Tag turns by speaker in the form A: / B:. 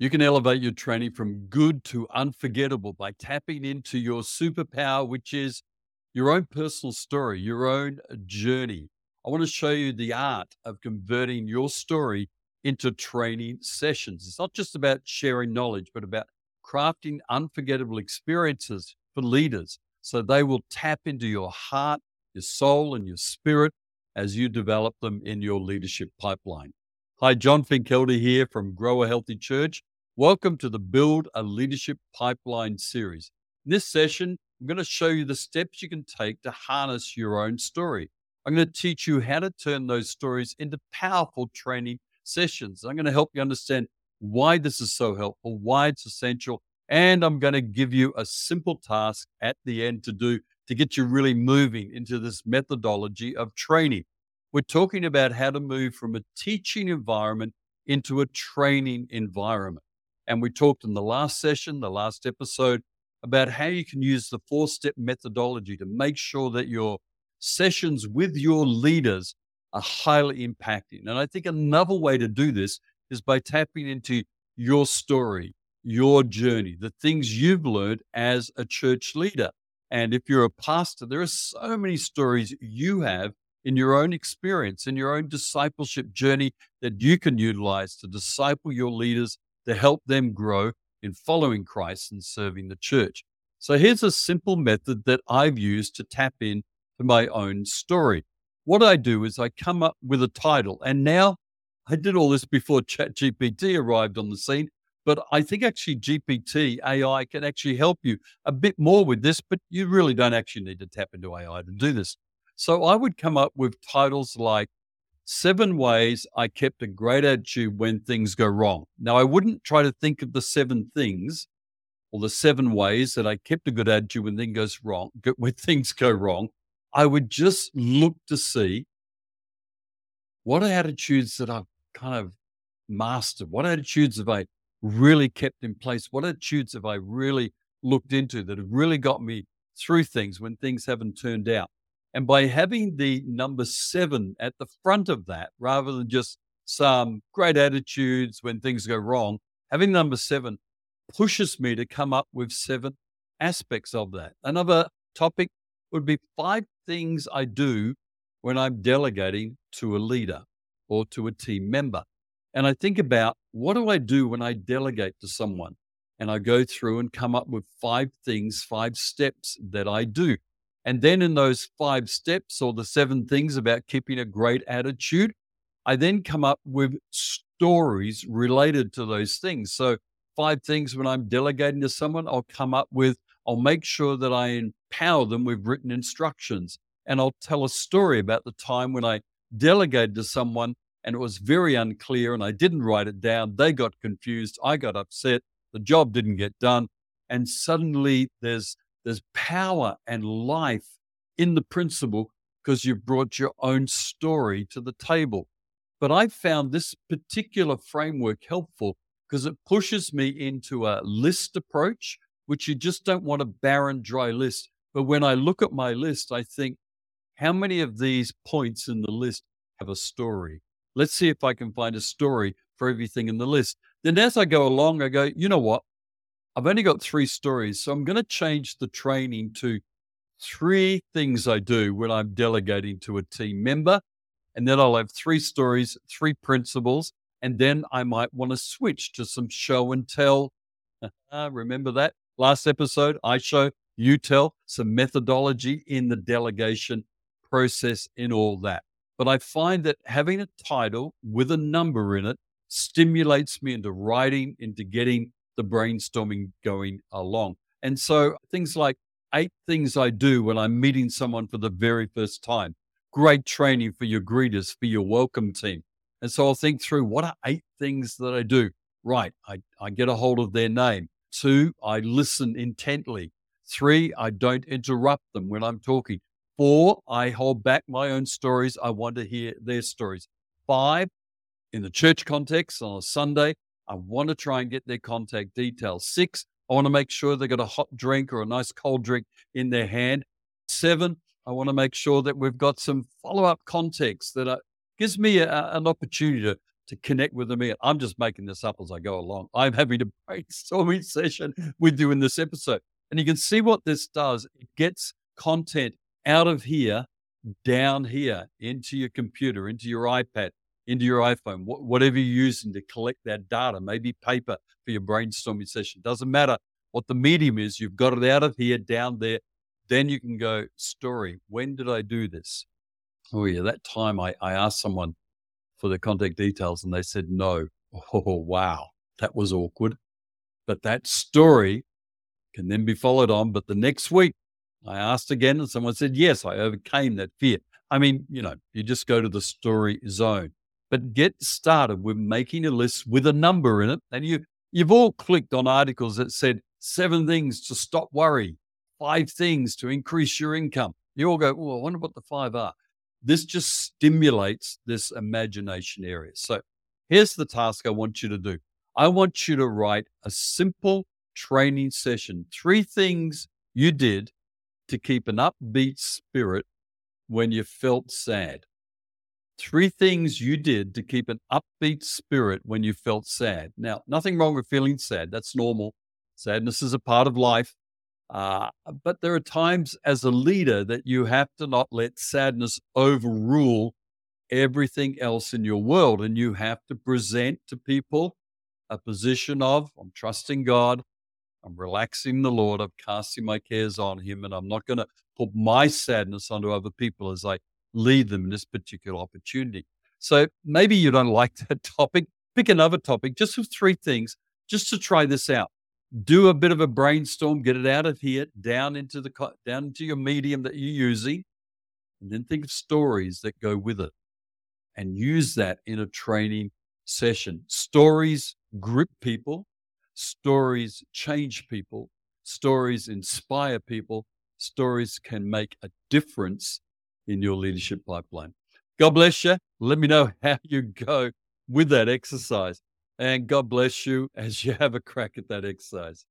A: You can elevate your training from good to unforgettable by tapping into your superpower, which is your own personal story, your own uh, journey. I want to show you the art of converting your story into training sessions. It's not just about sharing knowledge, but about crafting unforgettable experiences for leaders so they will tap into your heart, your soul, and your spirit as you develop them in your leadership pipeline. Hi, John Finkelde here from Grow a Healthy Church. Welcome to the Build a Leadership Pipeline series. In this session, I'm going to show you the steps you can take to harness your own story. I'm going to teach you how to turn those stories into powerful training sessions. I'm going to help you understand why this is so helpful, why it's essential, and I'm going to give you a simple task at the end to do to get you really moving into this methodology of training. We're talking about how to move from a teaching environment into a training environment. And we talked in the last session, the last episode, about how you can use the four step methodology to make sure that your sessions with your leaders are highly impacting. And I think another way to do this is by tapping into your story, your journey, the things you've learned as a church leader. And if you're a pastor, there are so many stories you have in your own experience, in your own discipleship journey that you can utilize to disciple your leaders to help them grow in following Christ and serving the church. So here's a simple method that I've used to tap in to my own story. What I do is I come up with a title, and now I did all this before ChatGPT arrived on the scene. But I think actually GPT AI can actually help you a bit more with this, but you really don't actually need to tap into AI to do this. So I would come up with titles like Seven Ways I Kept a Great Attitude When Things Go Wrong. Now, I wouldn't try to think of the seven things or the seven ways that I kept a good attitude when things goes wrong, when things go wrong. I would just look to see what attitudes that I've kind of mastered, what attitudes have I really kept in place? What attitudes have I really looked into that have really got me through things when things haven't turned out? And by having the number seven at the front of that, rather than just some great attitudes when things go wrong, having number seven pushes me to come up with seven aspects of that. Another topic would be five things I do when I'm delegating to a leader or to a team member. And I think about what do I do when I delegate to someone? And I go through and come up with five things, five steps that I do. And then in those five steps or the seven things about keeping a great attitude, I then come up with stories related to those things. So, five things when I'm delegating to someone, I'll come up with, I'll make sure that I empower them with written instructions. And I'll tell a story about the time when I delegated to someone and it was very unclear and I didn't write it down. They got confused. I got upset. The job didn't get done. And suddenly there's there's power and life in the principle because you've brought your own story to the table. But I found this particular framework helpful because it pushes me into a list approach, which you just don't want a barren, dry list. But when I look at my list, I think, how many of these points in the list have a story? Let's see if I can find a story for everything in the list. Then as I go along, I go, you know what? I've only got three stories. So I'm going to change the training to three things I do when I'm delegating to a team member. And then I'll have three stories, three principles. And then I might want to switch to some show and tell. Ah, remember that last episode? I show, you tell, some methodology in the delegation process in all that. But I find that having a title with a number in it stimulates me into writing, into getting the brainstorming going along. And so things like eight things I do when I'm meeting someone for the very first time. Great training for your greeters, for your welcome team. And so I'll think through what are eight things that I do? Right, I, I get a hold of their name. Two, I listen intently. Three, I don't interrupt them when I'm talking. Four, I hold back my own stories. I want to hear their stories. Five, in the church context on a Sunday, I want to try and get their contact details. Six, I want to make sure they got a hot drink or a nice cold drink in their hand. Seven, I want to make sure that we've got some follow up context that uh, gives me a, an opportunity to to connect with them. I'm just making this up as I go along. I'm having a brainstorming session with you in this episode. And you can see what this does. It gets content out of here, down here, into your computer, into your iPad, into your iPhone, wh- whatever you're using to collect that data, maybe paper for your brainstorming session. Doesn't matter what the medium is, you've got it out of here, down there. Then you can go, story. When did I do this? Oh, yeah, that time I, I asked someone for their contact details and they said no. Oh, wow, that was awkward. But that story can then be followed on. But the next week, I asked again and someone said, yes, I overcame that fear. I mean, you know, you just go to the story zone, but get started with making a list with a number in it. And you, you've all clicked on articles that said seven things to stop worry, five things to increase your income. You all go, well, I wonder what the five are. This just stimulates this imagination area. So here's the task I want you to do. I want you to write a simple training session, three things you did to keep an upbeat spirit when you felt sad. Three things you did to keep an upbeat spirit when you felt sad. Now, nothing wrong with feeling sad. That's normal. Sadness is a part of life. Uh, but there are times as a leader that you have to not let sadness overrule everything else in your world. And you have to present to people a position of, I'm trusting God, I'm relaxing the Lord, I'm casting my cares on Him, and I'm not going to put my sadness onto other people as I lead them in this particular opportunity. So maybe you don't like that topic. Pick another topic, just with three things, just to try this out do a bit of a brainstorm, get it out of here, down into the down into your medium that you're using, and then think of stories that go with it, and use that in a training session. Stories grip people, stories change people, stories inspire people, stories can make a difference in your leadership pipeline. God bless you. Let me know how you go with that exercise. And God bless you as you have a crack at that exercise.